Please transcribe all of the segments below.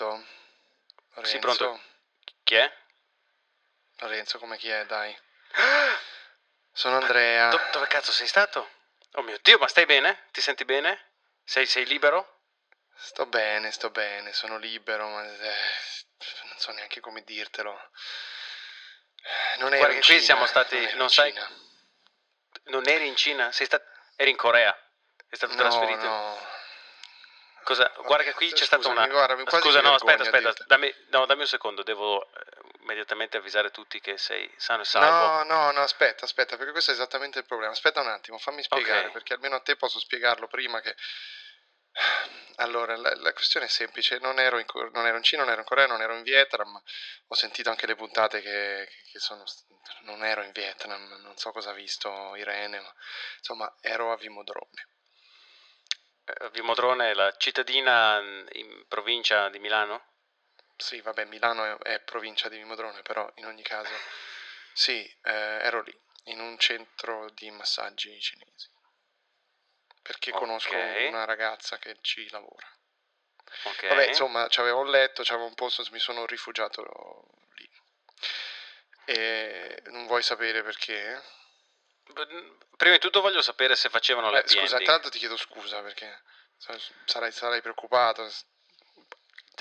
Pronto? Lorenzo? Sì, pronto. Chi è? Lorenzo, come chi è? Dai. Sono Andrea. Do- dove cazzo sei stato? Oh mio Dio, ma stai bene? Ti senti bene? Sei, sei libero? Sto bene, sto bene, sono libero, ma eh, non so neanche come dirtelo. Non ero Guarda in qui Cina, siamo stati- non non in sai- Cina. Non eri in Cina? Sei stato... Eri in Corea? Sei stato No, trasferito? no. Cosa? Guarda che qui c'è stata Scusami, una... guarda, Scusa, no, aspetta, aspetta. Dammi, no, dammi un secondo. Devo eh, immediatamente avvisare tutti che sei sano e salvo. No, no, no, aspetta, aspetta, perché questo è esattamente il problema. Aspetta un attimo, fammi spiegare, Ok. perché almeno a te posso spiegarlo prima che... Allora, la, la questione è semplice, non ero, in, non ero in Cina, non ero in Corea, non ero in Vietnam, ho sentito anche le puntate che, che sono... Non ero in Vietnam, non so cosa ha visto Irene, ma insomma ero a Vimodrone. Eh, Vimodrone è la cittadina mm, in provincia di Milano? Sì, vabbè, Milano è, è provincia di Vimodrone, però in ogni caso... Sì, eh, ero lì, in un centro di massaggi cinesi. Perché conosco Ok. una ragazza che ci lavora. Ok. Vabbè, insomma, c'avevo un letto, c'avevo un posto, mi sono rifugiato lì. E non vuoi sapere perché? Prima di tutto voglio sapere se facevano le Beh, scusa, ending. intanto ti chiedo scusa perché sa- sarai, sarai preoccupato.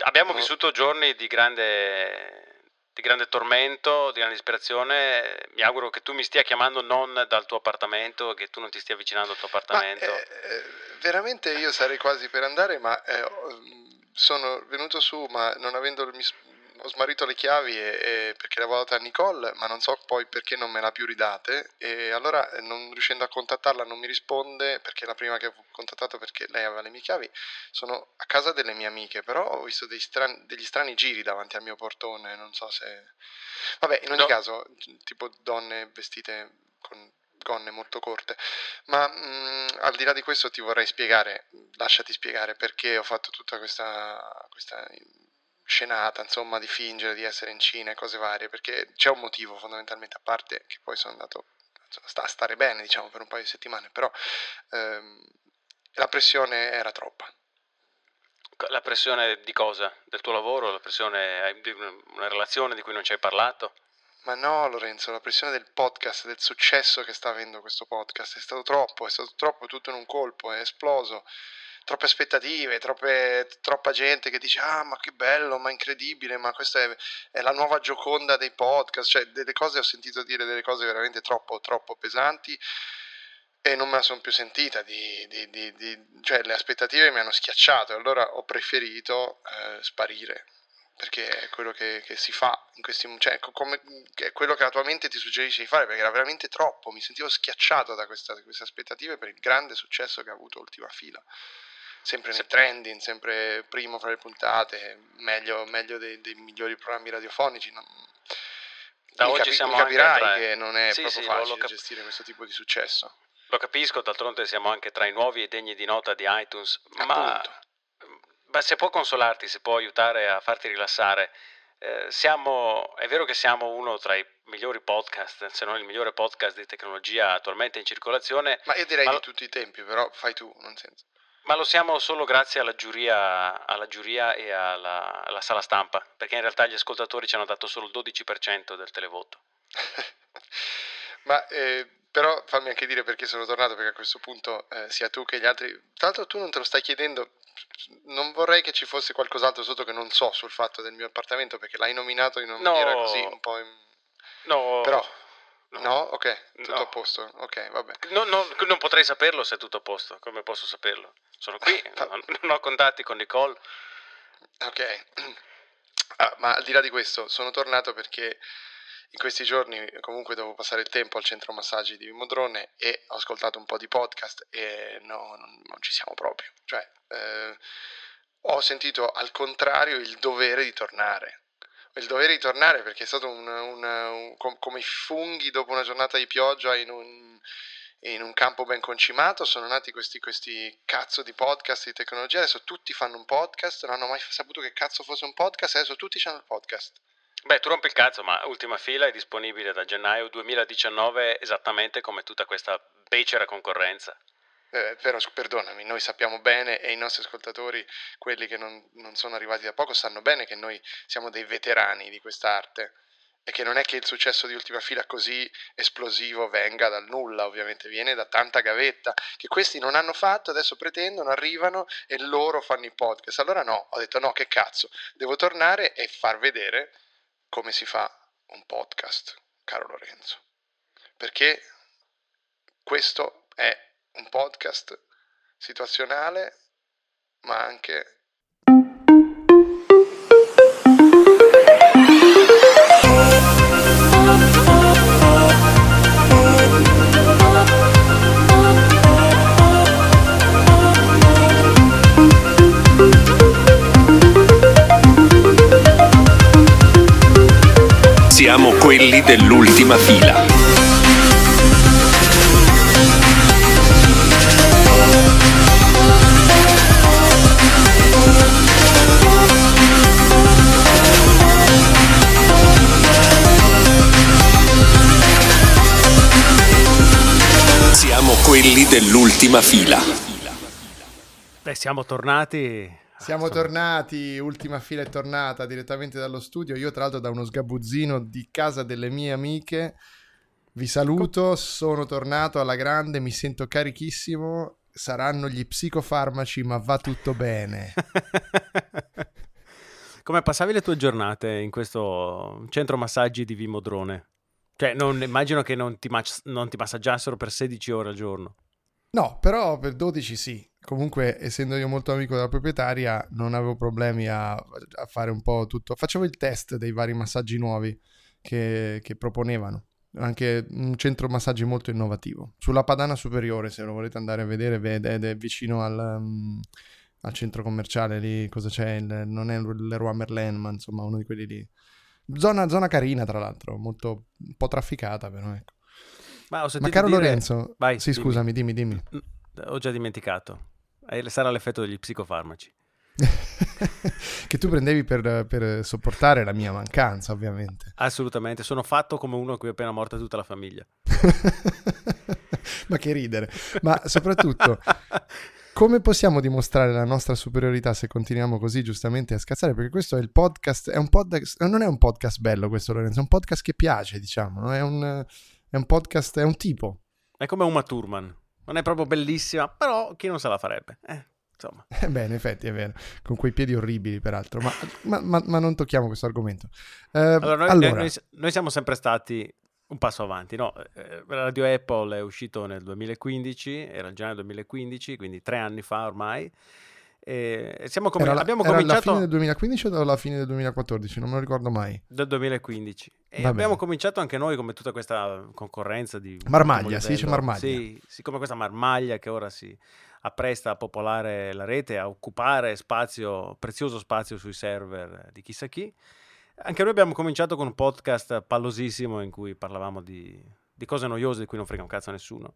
Abbiamo No. vissuto giorni di grande, di grande tormento, di grande disperazione. Mi auguro che tu mi stia chiamando non dal tuo appartamento, che tu non ti stia avvicinando al tuo Ma, appartamento. eh, eh, veramente io sarei quasi per andare, ma eh, ho- sono venuto su, ma non avendo mi s- ho smarrito le chiavi e- e- perché l'avevo data a Nicole, ma non so poi perché non me l'ha più ridate. E allora, eh, non riuscendo a contattarla, non mi risponde perché la prima che ho contattato perché lei aveva le mie chiavi. Sono a casa delle mie amiche, però ho visto dei stran- degli strani giri davanti al mio portone. Non so se. Vabbè, in ogni No. caso, tipo donne vestite con gonne molto corte. Ma mh, al di là di questo ti vorrei spiegare, lasciati spiegare perché ho fatto tutta questa, questa scenata, insomma, di fingere di essere in Cina e cose varie, perché c'è un motivo fondamentalmente, a parte che poi sono andato a stare bene, diciamo, per un paio di settimane, però ehm, la pressione era troppa. La pressione di cosa? Del tuo lavoro? La pressione di una relazione di cui non ci hai parlato? Ma no, Lorenzo, la pressione del podcast, del successo che sta avendo questo podcast, è stato troppo, è stato troppo tutto in un colpo, è esploso. Troppe aspettative, troppe- troppa gente che dice: Ah, ma che bello, ma incredibile, ma questa è, è la nuova gioconda dei podcast. Cioè, delle cose ho sentito dire delle cose veramente troppo, troppo pesanti e non me la sono più sentita. Di, di- di- di- cioè, le aspettative mi hanno schiacciato allora ho preferito eh, sparire perché è quello che, che si fa in questi cioè co- come, è quello che la tua mente ti suggerisce di fare perché era veramente troppo mi sentivo schiacciato da questa- da queste aspettative per il grande successo che ha avuto ultima fila sempre Sì. trending sempre primo fra le puntate meglio, meglio dei, dei migliori programmi radiofonici non- Da mi oggi capi- siamo capirai tra- che non è Sì, proprio sì, facile cap- gestire questo tipo di successo. Lo capisco, d'altronde siamo anche tra i nuovi e degni di nota di iTunes, ma Beh, se può consolarti, se può aiutare a farti rilassare, eh, siamo, è vero che siamo uno tra i migliori podcast, se non il migliore podcast di tecnologia attualmente in circolazione, ma io direi Ma di tutti i tempi però fai tu non senza ma lo siamo solo grazie alla giuria, alla giuria e alla, alla sala stampa, perché in realtà gli ascoltatori ci hanno dato solo il 12% del televoto. Ma eh, però fammi anche dire perché sono tornato, perché a questo punto eh, sia tu che gli altri, tra l'altro tu non te lo stai chiedendo, non vorrei che ci fosse qualcos'altro sotto che non so sul fatto del mio appartamento, perché l'hai nominato in una No. maniera così un po'... in- No, Però, no. no? Ok, tutto No. a posto, ok, vabbè. No, no, non potrei saperlo se è tutto a posto, come posso saperlo? Sono qui, non, non ho contatti con Nicole. Ok, Ah, ma al di là di questo, sono tornato perché in questi giorni comunque devo passare il tempo al centro massaggi di Vimodrone e ho ascoltato un po' di podcast e no, non, non ci siamo proprio. Cioè, eh, ho sentito al contrario il dovere di tornare. Il dovere di tornare perché è stato un, un- un- com- come i funghi dopo una giornata di pioggia in un, in un campo ben concimato, sono nati questi, questi cazzo di podcast di tecnologia, adesso tutti fanno un podcast, non hanno mai saputo che cazzo fosse un podcast, adesso tutti hanno il podcast. Beh, tu rompi il cazzo, ma Ultima Fila è disponibile da gennaio 2019 esattamente come tutta questa becera concorrenza. eh, però perdonami, noi sappiamo bene e i nostri ascoltatori, quelli che non, non sono arrivati da poco, sanno bene che noi siamo dei veterani di quest'arte e che non è che il successo di Ultima Fila così esplosivo venga dal nulla, ovviamente viene da tanta gavetta che questi non hanno fatto, adesso pretendono, arrivano e loro fanno i podcast. Allora no, ho detto no, che cazzo, devo tornare e far vedere come si fa un podcast, caro Lorenzo. Perché questo è un podcast situazionale, ma anche Siamo quelli dell'ultima fila. Siamo quelli dell'ultima fila. Beh, siamo tornati. Siamo Insomma, tornati, ultima fila è tornata direttamente dallo studio. Io, tra l'altro, da uno sgabuzzino di casa delle mie amiche. Vi saluto, sono tornato alla grande, mi sento carichissimo. Saranno gli psicofarmaci, ma va tutto bene. Come passavi le tue giornate in questo centro massaggi di Vimodrone? Cioè, non, immagino che non ti, mas- non ti massaggiassero per 16 ore al giorno. No, però per 12 sì. Comunque, essendo io molto amico della proprietaria, non avevo problemi a, a fare un po' tutto. Facevo il test dei vari massaggi nuovi che, che proponevano. Anche un centro massaggi molto innovativo. Sulla Padana Superiore, se lo volete andare a vedere, ved- ed è vicino al, um, al centro commerciale lì. Cosa c'è? Il- non è l'Eroy Merlin, ma insomma uno di quelli lì. Zona, zona carina, tra l'altro, molto un po' trafficata, però ecco. Ma Ma caro dire... Lorenzo, Vai, sì, dimmi. scusami, dimmi, dimmi. Mm, Ho già dimenticato. Sarà l'effetto degli psicofarmaci. che tu prendevi per, per sopportare la mia mancanza, ovviamente. Assolutamente, sono fatto come uno a cui è appena morta tutta la famiglia. Ma che ridere. Ma soprattutto, come possiamo dimostrare la nostra superiorità se continuiamo così giustamente a scazzare? Perché questo è il podcast, è un podcast, non è un podcast bello questo Lorenzo, è un podcast che piace, diciamo, no? è, un, è un podcast, è un tipo. È come Uma Thurman. Non è proprio bellissima, però chi non se la farebbe? Eh, insomma. Eh beh, in effetti è vero, con quei piedi orribili peraltro, ma, ma- ma- ma non tocchiamo questo argomento. Eh, Allora, noi, allora, noi- noi siamo sempre stati un passo avanti, no? Eh, Radio Apple è uscito nel 2015, era il gennaio 2015, quindi tre anni fa ormai. E e siamo come, era, abbiamo era cominciato fine del 2015 o la fine del 2014? Non me lo ricordo mai. del 2015 e Va abbiamo bene. cominciato anche noi come tutta questa concorrenza di Marmaglia, si dice marmaglia. Sì, sì, come questa marmaglia che ora si appresta a popolare la rete, a occupare spazio, prezioso spazio sui server di chissà chi. Anche noi abbiamo cominciato con un podcast pallosissimo in cui parlavamo di, di cose noiose di cui non frega un cazzo a nessuno.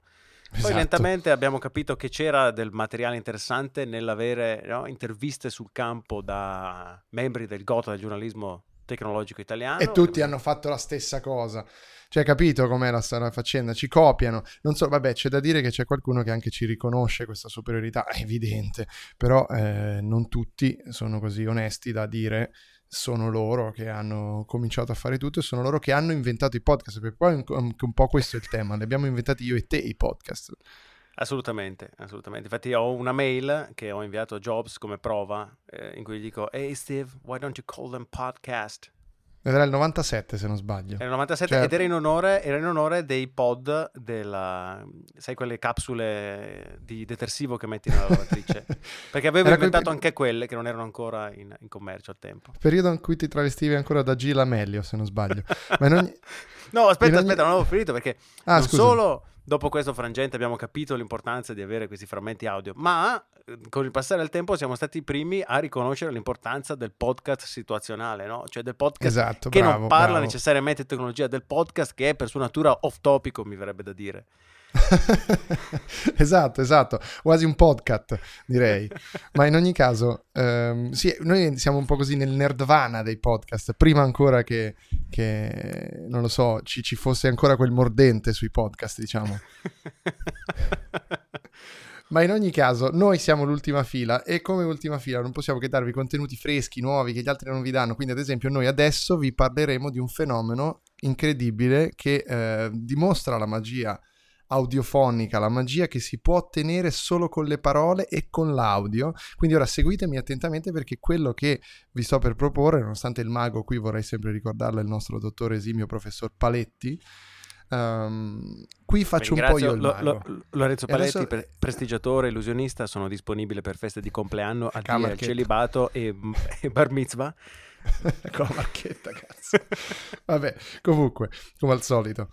Poi Esatto. lentamente abbiamo capito che c'era del materiale interessante nell'avere no, interviste sul campo da membri del GOTA del giornalismo tecnologico italiano. E tutti hanno fatto la stessa cosa. Cioè, capito com'è la, la faccenda? Ci copiano. Non so, vabbè, c'è da dire che c'è qualcuno che anche ci riconosce questa superiorità, è evidente. Però eh, non tutti sono così onesti da dire sono loro che hanno cominciato a fare tutto e sono loro che hanno inventato i podcast. Perché poi anche un po' questo è il tema. Li abbiamo inventati io e te i podcast. Assolutamente, assolutamente. Infatti ho una mail che ho inviato a Jobs come prova eh, in cui gli dico Hey Steve, why don't you call them podcast? Era il 97 se non sbaglio. Era il 97 Cioè- ed era in, onore, era in onore dei pod della... sai quelle capsule di detersivo che metti nella lavatrice? Perché avevo Era quel inventato pe- anche quelle che non erano ancora in, in commercio al tempo. Periodo in cui ti travestivi ancora da Gila Meglio, se non sbaglio. Ma in ogni... No, aspetta, In ogni- aspetta, non avevo finito perché Ah, non scusa. solo dopo questo frangente abbiamo capito l'importanza di avere questi frammenti audio, ma eh, con il passare del tempo siamo stati i primi a riconoscere l'importanza del podcast situazionale, no? Cioè del podcast Esatto, che bravo, non parla bravo. necessariamente di tecnologia, del podcast che è per sua natura off topico, mi verrebbe da dire. esatto, esatto, quasi un podcast direi. Ma in ogni caso, ehm, sì, noi siamo un po' così nel nerdvana dei podcast, prima ancora che, che, non lo so, ci, ci fosse ancora quel mordente sui podcast, diciamo. Ma in ogni caso, noi siamo l'ultima fila e come ultima fila non possiamo che darvi contenuti freschi, nuovi, che gli altri non vi danno. Quindi, ad esempio, noi adesso vi parleremo di un fenomeno incredibile che eh, dimostra la magia audiofonica, la magia che si può ottenere solo con le parole e con l'audio. Quindi ora seguitemi attentamente perché quello che vi sto per proporre, nonostante il mago qui vorrei sempre ricordarlo, è il nostro dottore esimio professor Paletti. Um, qui faccio un po' io Lo-. Lo- Lorenzo Paletti, adesso- pre- prestigiatore, illusionista, sono disponibile per feste di compleanno, al celibato e, e bar mitzvah. con la marchetta, cazzo. Vabbè, comunque, come al solito.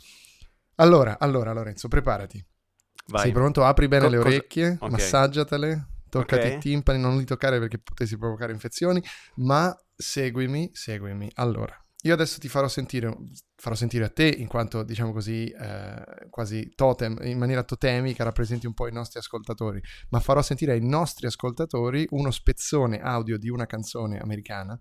Allora, allora Lorenzo, preparati. Vai. Sei pronto? Apri bene Co- le orecchie, ok. massaggiatele, toccati Ok. i timpani, non li toccare perché potessi provocare infezioni, ma seguimi, seguimi. Allora, io adesso ti farò sentire, farò sentire a te, in quanto, diciamo così, eh, quasi totem, in maniera totemica, rappresenti un po' i nostri ascoltatori, ma farò sentire ai nostri ascoltatori uno spezzone audio di una canzone americana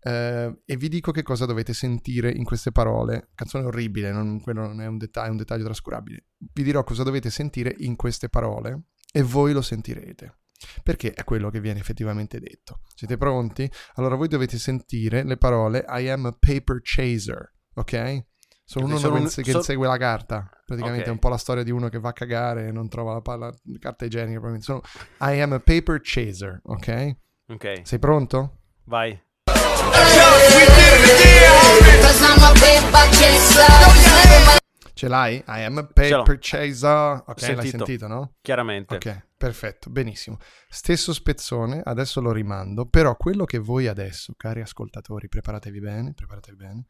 eh, e vi dico che cosa dovete sentire in queste parole. Canzone orribile, non, quello non è un, detta- è un dettaglio trascurabile. Vi dirò cosa dovete sentire in queste parole e voi lo sentirete. Perché è quello che viene effettivamente detto. Siete pronti? Allora voi dovete sentire le parole I am a paper chaser, ok? Sono uno sono che, un- che so- segue la carta. Praticamente Ok. è un po' la storia di uno che va a cagare e non trova la, palla, la carta igienica. Sono I am a paper chaser, ok? Ok, Sei pronto? vai. Ce l'hai? I am a paper chaser. Ok, l'hai Sentito. sentito, no? Chiaramente. Ok, perfetto, benissimo. Stesso spezzone, adesso lo rimando, però quello che voi adesso, cari ascoltatori, preparatevi bene, preparatevi bene.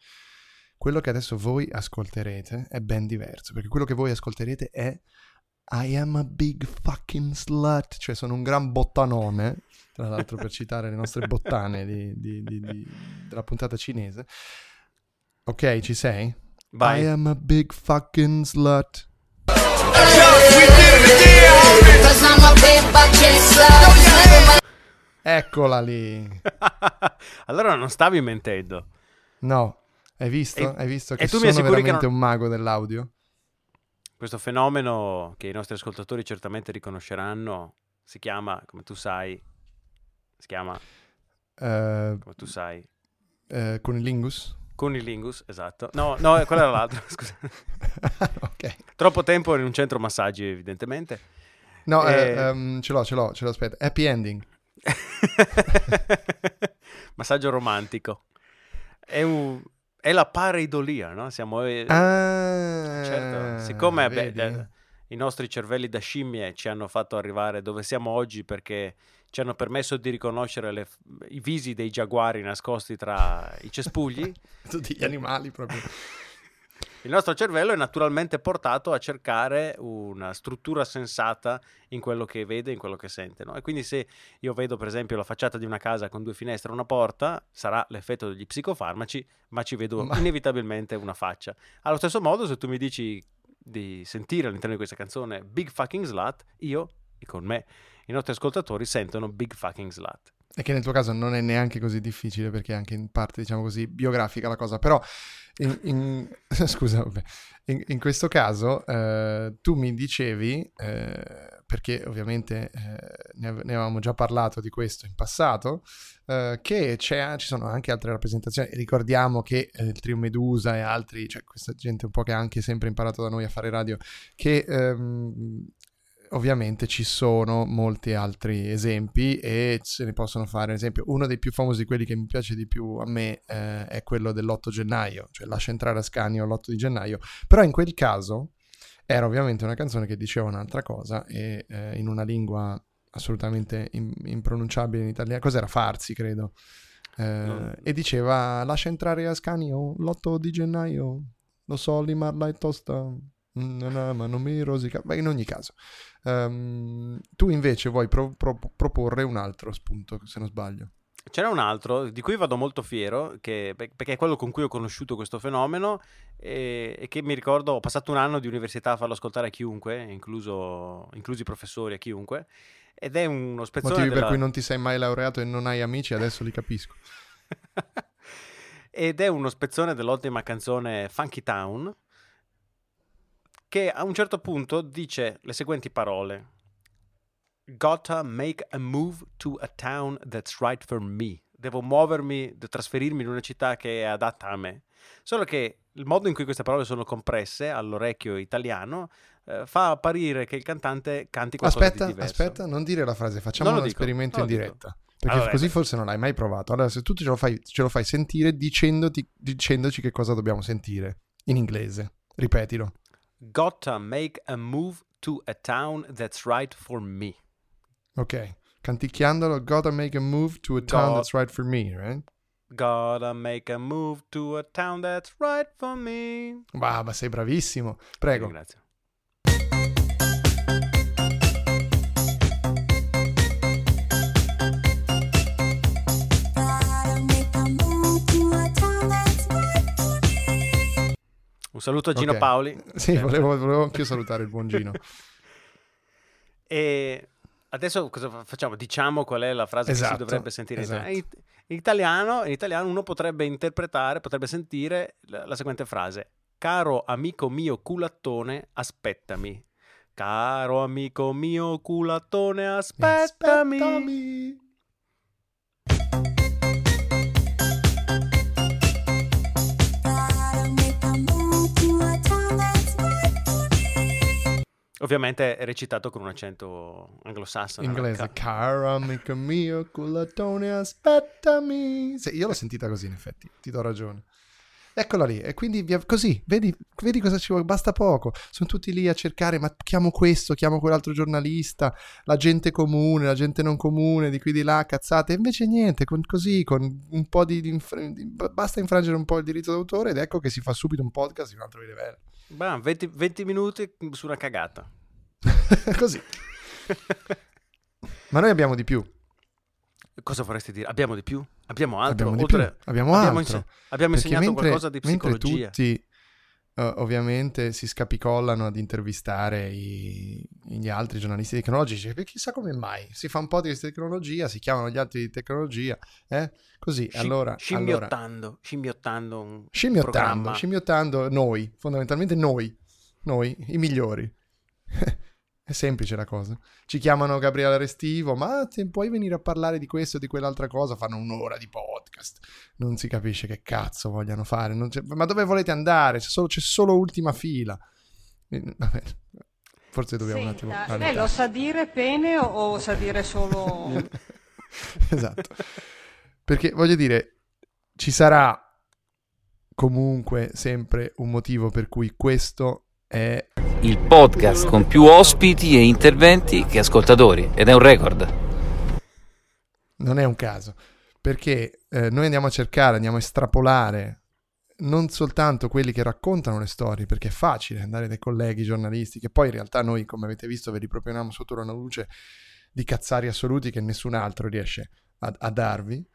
Quello che adesso voi ascolterete è ben diverso, perché quello che voi ascolterete è I am a big fucking slut, cioè sono un gran bottanone, tra l'altro per citare le nostre bottane di- di- di- della puntata cinese. Ok, ci sei? Vai. I am a big fucking slut. Eccola lì. allora non stavi mentendo. No, hai visto? E- hai visto che sono veramente non- un mago dell'audio? Questo fenomeno che i nostri ascoltatori certamente riconosceranno si chiama, come tu sai, si chiama, Eh, come tu sai, eh, Conilingus? conilingus, esatto. No, no, quella era l'altra, scusa. ok. Troppo tempo in un centro massaggi, evidentemente. No, eh, Eh, ehm, ce l'ho, ce l'ho, ce l'ho, aspetta. Happy ending. Massaggio romantico. È, un- è la pareidolia, no? Siamo... eh, Ah, certo, siccome beh, eh, i nostri cervelli da scimmie ci hanno fatto arrivare dove siamo oggi perché ci hanno permesso di riconoscere le- i visi dei giaguari nascosti tra i cespugli, Tutti gli animali proprio. il nostro cervello è naturalmente portato a cercare una struttura sensata in quello che vede, in quello che sente. no? E quindi se io vedo per esempio la facciata di una casa con due finestre e una porta, sarà l'effetto degli psicofarmaci, ma ci vedo Ma- inevitabilmente una faccia. Allo stesso modo, se tu mi dici di sentire all'interno di questa canzone Big Fucking Slut, io e con me i nostri ascoltatori sentono Big Fucking Slut. E che nel tuo caso non è neanche così difficile perché è anche in parte, diciamo così, biografica la cosa. Però, in, in- scusa. In, in questo caso eh, tu mi dicevi, eh, perché ovviamente eh, ne, ave- ne avevamo già parlato di questo in passato, eh, che ci sono anche altre rappresentazioni. Ricordiamo che eh, il trio Medusa e altri, cioè questa gente un po' che ha anche sempre imparato da noi a fare radio, che ehm, ovviamente ci sono molti altri esempi e se ne possono fare. Ad esempio, uno dei più famosi, quelli che mi piace di più a me, eh, è quello dell'8 gennaio, cioè lascia entrare a Scanio l'8 di gennaio. Però in quel caso era ovviamente una canzone che diceva un'altra cosa e eh, in una lingua assolutamente im- impronunciabile in italiano. Cos'era? Farsi, credo. Eh, No. E diceva lascia entrare a Scanio l'8 di gennaio. Lo so, limarla è tosta. Mm, no, no, ma non mi rosica. Ma in ogni caso, ehm, tu invece vuoi pro- pro- proporre un altro spunto, se non sbaglio. C'era un altro di cui vado molto fiero, che- pe- perché è quello con cui ho conosciuto questo fenomeno e, e che mi ricordo, ho passato un anno di università a farlo ascoltare a chiunque, incluso, inclusi i professori, a chiunque, ed è uno spezzone Motivi per della- cui non ti sei mai laureato e non hai amici, adesso li capisco. Ed è uno spezzone dell'ottima canzone Funky Town che a un certo punto dice le seguenti parole. Gotta make a move to a town that's right for me. Devo muovermi, devo trasferirmi in una città che è adatta a me. Solo che il modo in cui queste parole sono compresse all'orecchio italiano eh, fa apparire che il cantante canti qualcosa Aspetta, di diverso. aspetta, non dire la frase, facciamo un dico, esperimento in dico. diretta. Perché Allora, così beh. forse non l'hai mai provato. Allora, se tu ce lo fai, ce lo fai sentire dicendoti, dicendoci che cosa dobbiamo sentire in inglese. Ripetilo. Gotta make a move to a town that's right for me. Ok. Canticchiandolo, gotta make a move to a town Got- that's right for me, right? Gotta make a move to a town that's right for me. Bah, ma sei bravissimo. Prego. ringrazio. Un saluto a Gino Ok. Paoli. Sì, volevo, volevo anch'io salutare il buon Gino. E adesso cosa fa- facciamo? Diciamo qual è la frase che Esatto, si dovrebbe sentire in esatto. italiano. In, in italiano. In italiano uno potrebbe interpretare, potrebbe sentire la, la seguente frase. Caro amico mio culattone, aspettami. Caro amico mio culattone, aspettami. Aspettami. Ovviamente è recitato con un accento anglosassone. Inglese. Ca- Caro amico mio, culatone, aspettami. Sì, io l'ho sentita così, in effetti. Ti do ragione. Eccola lì. E quindi via- così, vedi, vedi cosa ci vuole? Basta poco. Sono tutti lì a cercare, ma chiamo questo, chiamo quell'altro giornalista, la gente comune, la gente non comune, di qui di là, cazzate. E invece niente, con, così, con un po' di, di di- Basta infrangere un po' il diritto d'autore ed ecco che si fa subito un podcast di un altro livello. Bah, 20, 20 minuti su una cagata. così. Ma noi abbiamo di più. Cosa vorresti dire? Abbiamo di più? Abbiamo altro? Abbiamo Oltre-. Abbiamo abbiamo altro. inse- abbiamo insegnato mentre, qualcosa di mentre psicologia. tutti eh, ovviamente si scapicollano ad intervistare i- gli altri giornalisti tecnologici, perché chissà come mai si fa un po' di tecnologia, si chiamano gli altri di tecnologia, eh? così Sci- allora, allora scimmiottando, scimmiottando un scimmiottando, scimmiottando noi, fondamentalmente noi, noi, i migliori. È semplice la cosa. Ci chiamano Gabriele Restivo, ma te puoi venire a parlare di questo o di quell'altra cosa? Fanno un'ora di podcast. Non si capisce che cazzo vogliano fare. Ma dove volete andare? C'è solo, c'è solo ultima fila. Eh, Vabbè, forse dobbiamo un attimo... Senta, lei lo sa dire pene o, o sa dire solo... esatto. Perché voglio dire, ci sarà comunque sempre un motivo per cui questo è il podcast con più ospiti e interventi che ascoltatori ed è un record. non è un caso, perché eh, noi andiamo a cercare, andiamo a estrapolare non soltanto quelli che raccontano le storie, perché è facile andare dai colleghi giornalisti, che poi in realtà noi, come avete visto, ve li proponiamo sotto una luce di cazzari assoluti che nessun altro riesce a, a darvi,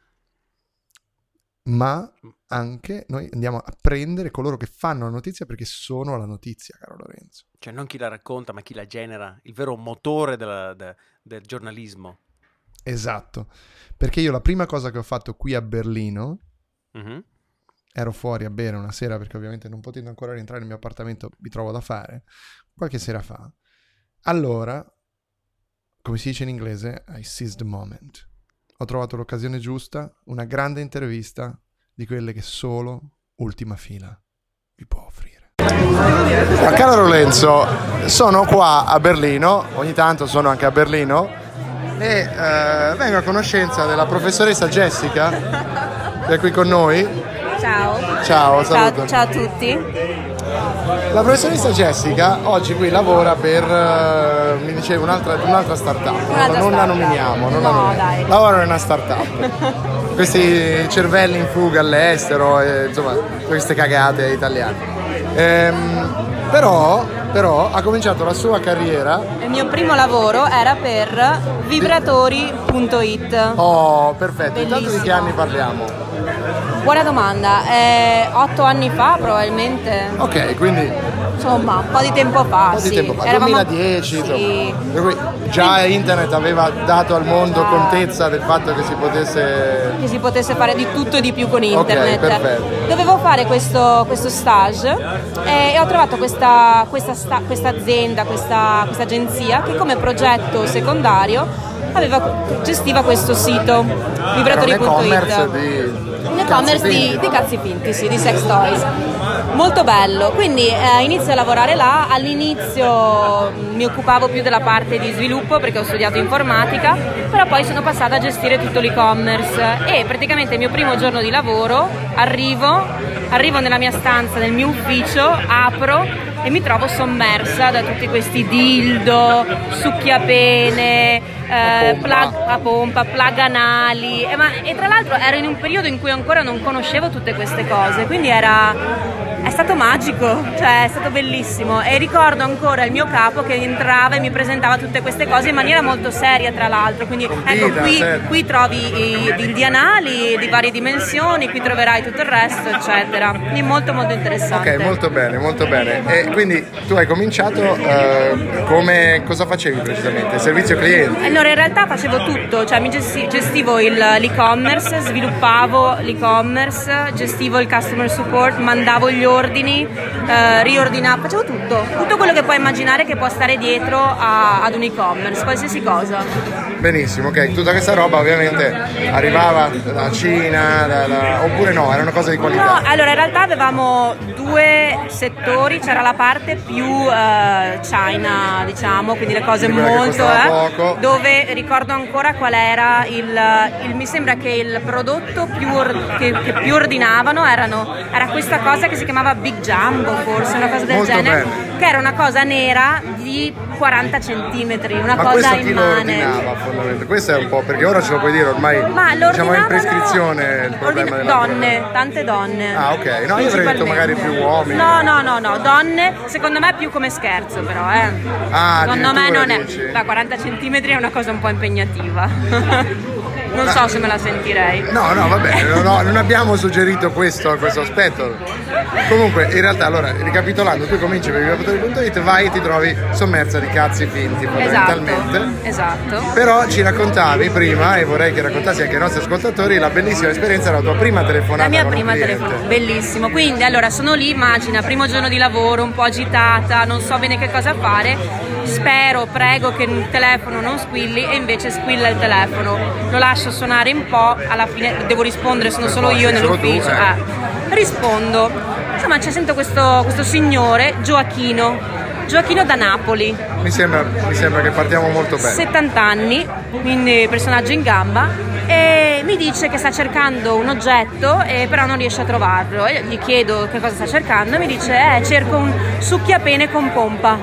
ma anche noi andiamo a prendere coloro che fanno la notizia perché sono la notizia, caro Lorenzo. Cioè non chi la racconta, ma chi la genera, il vero motore della- de- del giornalismo. Esatto, perché io la prima cosa che ho fatto qui a Berlino Mhm. ero fuori a bere una sera perché ovviamente non potendo ancora rientrare nel mio appartamento mi trovo da fare, qualche sera fa. Allora, come si dice in inglese, I seized the moment. Ho trovato l'occasione giusta, una grande intervista di quelle che solo ultima fila vi può offrire. Ma caro Lorenzo, sono qua a Berlino, ogni tanto sono anche a Berlino e eh, vengo a conoscenza della professoressa Jessica che è qui con noi. Ciao. Ciao, saluto. Ciao, ciao a tutti. La professoressa Jessica oggi qui lavora per, eh, mi dicevi, un'altra, un'altra startup. Un'altra non la startup. nominiamo, non la No, nominiamo. dai. Lavora in una startup. Questi cervelli in fuga all'estero, e, insomma, queste cagate italiane. Ehm, però, però ha cominciato la sua carriera. Il mio primo lavoro era per vibratori.it. Oh, perfetto. Intanto di che Bellissimo. anni parliamo? Buona domanda, eh, otto anni fa probabilmente. Ok, quindi insomma, un po' di tempo fa. Un po' di sì. tempo fa, Eravamo- 2010, sì. già internet aveva dato al mondo Esatto. contezza del fatto che si potesse... che si potesse fare di tutto e di più con internet. perfetto. Dovevo fare questo, questo stage e ho trovato questa, questa, sta- questa azienda, questa, questa agenzia che come progetto secondario aveva- gestiva questo sito, vibratori.it. e-commerce di... Di, cazzi finti, sì, di sex toys. Molto bello, quindi eh, inizio a lavorare là, all'inizio mh, mi occupavo più della parte di sviluppo perché ho studiato informatica, però poi sono passata a gestire tutto l'e-commerce. E praticamente il mio primo giorno di lavoro arrivo, arrivo nella mia stanza, nel mio ufficio, apro e mi trovo sommersa da tutti questi dildo, succhiapene, eh, pompa. plug a pompa, plug anali. E, ma- e tra l'altro ero in un periodo in cui ancora non conoscevo tutte queste cose, quindi era. È stato magico, cioè è stato bellissimo e ricordo ancora il mio capo che entrava e mi presentava tutte queste cose in maniera molto seria tra l'altro, quindi ecco qui, certo. qui trovi i dildi anali di varie dimensioni, qui troverai tutto il resto eccetera, quindi molto molto interessante. Ok, molto bene, molto bene. E quindi tu hai cominciato eh, come... cosa facevi precisamente? Servizio clienti? Allora in realtà facevo tutto, cioè mi gesti- gestivo il- l'e-commerce, sviluppavo l'e-commerce, gestivo il customer support, mandavo gli ordini, eh, riordinavo, facevo tutto, tutto quello che puoi immaginare che può stare dietro a- ad un e-commerce, qualsiasi cosa. Benissimo, ok. Tutta questa roba ovviamente arrivava dalla Cina, dalla- oppure no, era una cosa di No, qualità. allora in realtà avevamo due settori, c'era la parte più eh, China, diciamo, quindi le cose Quindi molto eh, poco. dove ricordo ancora qual era il, il- mi sembra che il prodotto più or- che, che più ordinavano erano, era questa cosa che si chiamava Big Jumbo forse, una cosa del Molto genere, bene. che era una cosa nera di 40 centimetri, una Ma cosa questo chi lo immane. ordinava fondamentalmente? Questo è un po' perché ora ce lo puoi dire ormai Ma diciamo in prescrizione il problema della donne, tante donne. Ah, ok. No, io avrei detto magari più uomini. No, no, no, no, donne, secondo me più come scherzo però, eh. Ah, secondo me non è. Da 40 cm è una cosa un po' impegnativa. non so se me la sentirei. No, no, vabbè, non, ho- non abbiamo suggerito questo, questo aspetto. Comunque, in realtà, allora, ricapitolando, tu cominci per vibratori.it, vai e ti trovi sommersa di cazzi finti, fondamentalmente. Esatto, esatto. Però ci raccontavi prima, e vorrei che raccontassi anche ai nostri ascoltatori, la bellissima esperienza della tua prima telefonata La mia prima telefonata, bellissimo. Quindi allora sono lì, immagina, primo giorno di lavoro, un po' agitata, non so bene che cosa fare. Spero, prego che il telefono non squilli e invece squilla il telefono. Lo lascio suonare un po', alla fine devo rispondere, sono solo io nell'ufficio. eh. eh. Rispondo. Insomma, c'è sento questo, questo signore, Gioachino. Gioachino da Napoli. Mi sembra, mi sembra che partiamo molto bene. 70 anni, quindi personaggio in gamba, e mi dice che sta cercando un oggetto, e però non riesce a trovarlo. E gli chiedo che cosa sta cercando e mi dice: Eh, cerco un succhiapene con pompa.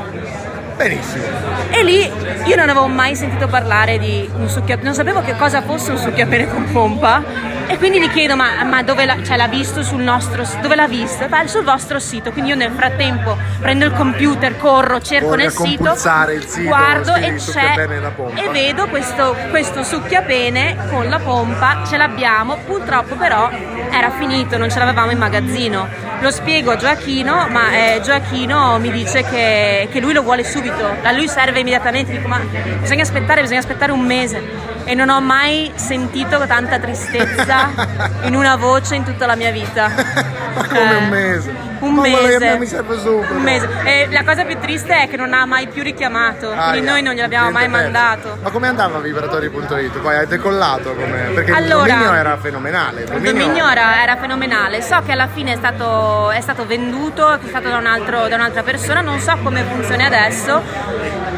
Benissimo. E lì io non avevo mai sentito parlare di un succhiapene, non sapevo che cosa fosse un succhiapene con pompa. E quindi gli chiedo: Ma, ma dove l'ha, cioè, l'ha visto sul nostro dove l'ha visto? Beh, sul vostro sito. Quindi io nel frattempo prendo il computer, corro, cerco nel sito, sito, guardo e c'è e vedo questo, questo succhiapene con la pompa, ce l'abbiamo, purtroppo però era finito, non ce l'avevamo in magazzino. Lo spiego a Gioachino, ma eh, Gioachino mi dice che, che lui lo vuole subito, a lui serve immediatamente, dico ma bisogna aspettare, bisogna aspettare un mese. E non ho mai sentito tanta tristezza in una voce in tutta la mia vita. Ma come Eh, un mese? Un Ma mese. mi serve subito. Un mese. E la cosa più triste è che non ha mai più richiamato, Ah, quindi yeah. noi non gliel'abbiamo mai perso. mandato. Ma come andava vibratori.it? Poi hai decollato come... Perché Allora, il dominio era fenomenale. Il dominio era, era fenomenale, so che alla fine è stato, è stato venduto, è stato da, un altro- da un'altra persona, non so come funzioni adesso.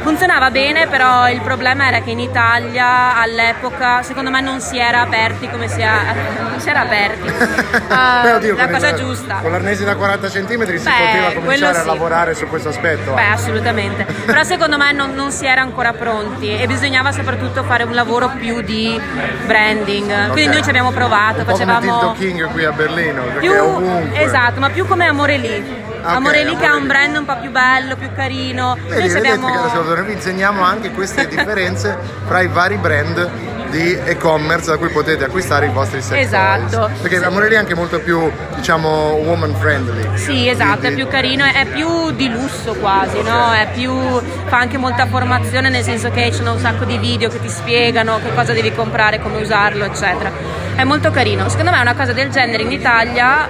Funzionava bene, però il problema era che in Italia all'epoca secondo me non si era aperti come si, non si era aperti. Ah, Beh, oddio, la cosa il- giusta. Con l'arnesi da 40 cm si poteva cominciare a sì. lavorare su questo aspetto. Beh, eh. assolutamente. Però secondo me non, non si era ancora pronti e bisognava soprattutto fare un lavoro più di branding. Quindi Ok. noi ci abbiamo provato, Un po' come facevamo King qui a Berlino, più ovunque. esatto, ma più come Amore Lì. Ah, ok, Amore Lì che ha Amore un brand un po' più bello, più carino. Vedi, Noi abbiamo che vi insegniamo anche queste differenze fra i vari brand di e-commerce da cui potete acquistare i vostri sex Esatto. toys. Perché Sì. Amore lì è anche molto più, diciamo, woman friendly. Sì, esatto, è più carino, è più di lusso quasi, no? È più, fa anche molta formazione nel senso che ci sono un sacco di video che ti spiegano che cosa devi comprare, come usarlo, eccetera. È molto carino. Secondo me una cosa del genere in Italia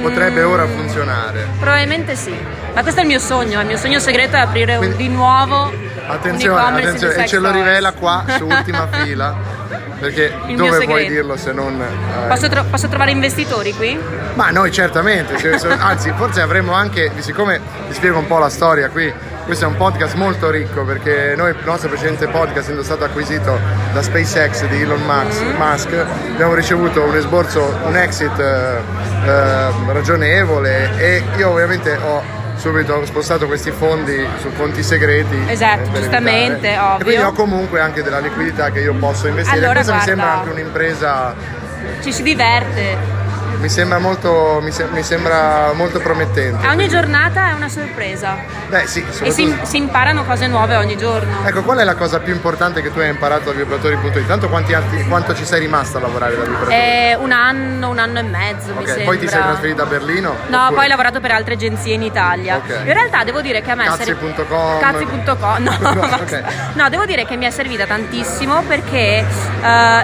Potrebbe ora funzionare. Probabilmente sì. Ma questo è il mio sogno, il mio sogno segreto è aprire un- Quindi- di nuovo Attenzione, un attenzione, e ce lo rivela qua su ultima fila. Perché Il dove vuoi dirlo se non. eh, Posso, tro- posso trovare investitori qui? Ma noi certamente, se- anzi forse avremmo anche, siccome ti spiego un po' la storia qui, questo è un podcast molto ricco perché noi il nostro precedente podcast essendo stato acquisito da SpaceX di Elon Musk, Mm-hmm. Musk, abbiamo ricevuto un esborso, un exit eh, eh, ragionevole e io ovviamente ho subito spostato questi fondi su conti segreti. Esatto, eh, per giustamente, evitare. ovvio. E quindi ho comunque anche della liquidità che io posso investire. Allora, Questa mi guarda- sembra anche un'impresa Ci si diverte. Mi sembra molto, mi, se- mi sembra molto promettente. Ogni giornata è una sorpresa Beh sì, e si, si imparano cose nuove ogni giorno. Ecco, qual è la cosa più importante che tu hai imparato da vibratori.it? Tanto quanti anni- quanto ci sei rimasta a lavorare da vibratori? È un anno, un anno e mezzo mi ok, sembra. poi ti sei trasferita a Berlino? No, Oppure- poi ho lavorato per altre agenzie in Italia. Ok. In realtà devo dire che a me è serv- Cazzi.com. Cazzi.com, no, No, basta. ok. no, devo dire che mi è servita tantissimo perché eh,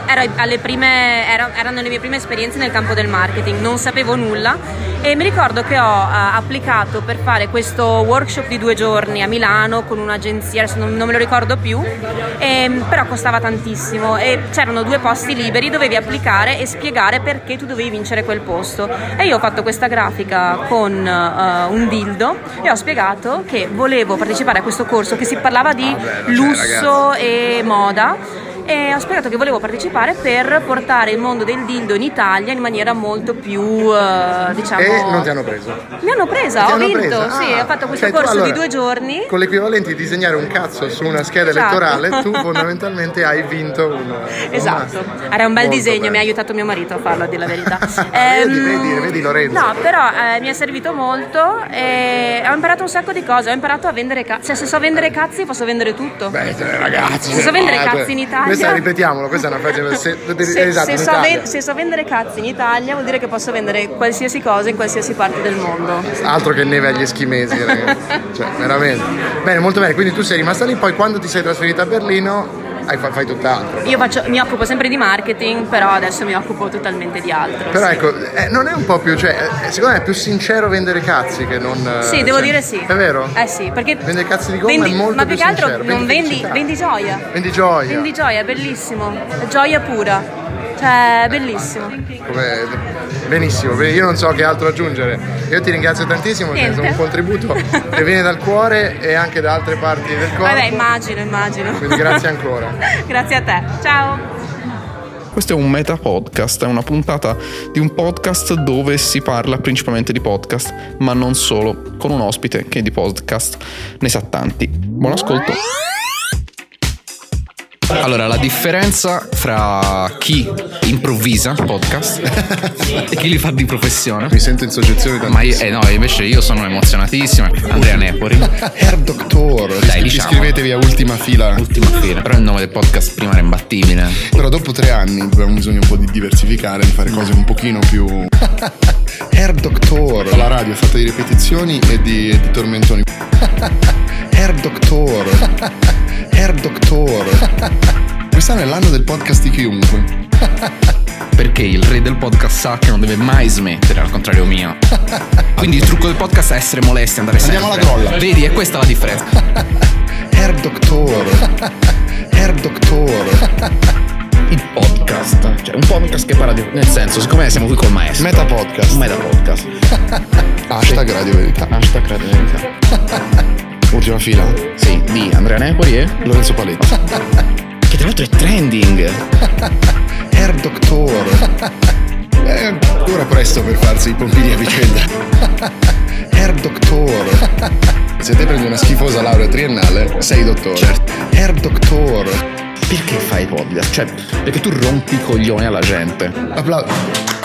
ero alle prime, era- erano le mie prime esperienze nel campo del marketing, non sapevo nulla e mi ricordo che ho eh, applicato per fare questo workshop di due giorni a Milano con un'agenzia, adesso non, non me lo ricordo più, ehm, però costava tantissimo e c'erano due posti liberi, dovevi applicare e spiegare perché tu dovevi vincere quel posto. E io ho fatto questa grafica con eh, un dildo e ho spiegato che volevo partecipare a questo corso che si parlava di Vabbè, cioè, lusso e moda. E ho spiegato che volevo partecipare per portare il mondo del dildo in Italia in maniera molto più, eh, diciamo... E non ti hanno preso? Mi hanno presa, Ti ho hanno vinto, presa? sì, Ah, ho fatto questo tu corso allora, di due giorni. Con l'equivalente di disegnare un cazzo su una scheda Esatto. elettorale, tu fondamentalmente hai vinto un. un Esatto, master. era un bel Molto disegno, bello. mi ha aiutato mio marito a farlo, a dire la verità. Vedi, vedi, vedi Lorenzo. No, però eh, mi è servito molto e ho imparato un sacco di cose, ho imparato a vendere cazzi, cioè se so vendere cazzi posso vendere tutto. Beh, cioè, ragazzi, Se so vendere eh, cazzi in Italia- Questa ripetiamolo, questa è una frase. Se, Se, esatto, se so ven- se so vendere cazzi in Italia vuol dire che posso vendere qualsiasi cosa in qualsiasi parte del mondo. Altro che neve agli eschimesi, ragazzi. cioè, veramente. Bene, molto bene. Quindi tu sei rimasta lì, poi quando ti sei trasferita a Berlino fai, fai tutt'altro. Io faccio- mi occupo sempre di marketing, però adesso mi occupo totalmente di altro. Però sì. ecco, eh, non è un po' più, cioè, eh, secondo me è più sincero vendere cazzi che non. eh, Sì, devo cioè, dire sì. È vero? Eh sì, perché Vendere cazzi di gomma vendi- è molto ma più più che altro sincero, non vendi vendi, vendi gioia. Vendi gioia. Vendi gioia, bellissimo. Gioia pura. Cioè, bellissimo. Come- Benissimo, io non so che altro aggiungere. Io ti ringrazio tantissimo, perché è un contributo che viene dal cuore e anche da altre parti del corpo. Vabbè, immagino, immagino. Quindi grazie ancora. grazie a te. Ciao. Questo è un meta podcast, è una puntata di un podcast dove si parla principalmente di podcast, ma non solo, con un ospite che di podcast ne sa tanti. Buon ascolto. Allora, la differenza fra chi improvvisa podcast e chi li fa di professione. Mi sento in soggezione Ma io, eh no, invece io sono emozionatissimo. Andrea Nepori, Hair Doctor, Dai, diciamo. iscrivetevi a ultima fila. ultima fila. Però il nome del podcast prima era imbattibile. Però dopo tre anni abbiamo bisogno un po' di diversificare, di fare cose un pochino più. Hair Doctor, la radio è fatta di ripetizioni e di, di tormentoni. Hair Doctor, Hair Doctor. Quest'anno è l'anno del podcast di chiunque. Perché il re del podcast sa che non deve mai smettere, al contrario mio. Quindi il trucco del podcast è essere molesti, andare sempre. Andiamo alla grolla. Vedi, è questa la differenza. Hair Doctor, Hair Doctor. Il podcast. Cioè, un podcast che parla di. Nel senso, siccome siamo qui col maestro. Meta podcast. Meta podcast. Hashtag Radio Verità. Hashtag Radio Verità. Ultima fila. Sì, di Andrea Nepoli e. Lorenzo Paletti. Che tra l'altro è trending. Hair Doctor. È ancora presto per farsi i pompini a vicenda. Hair Doctor. Se te prendi una schifosa laurea triennale, sei dottore. Certo. Hair Doctor. Perché fai podcast? Cioè, perché tu rompi i coglioni alla gente. Applauso.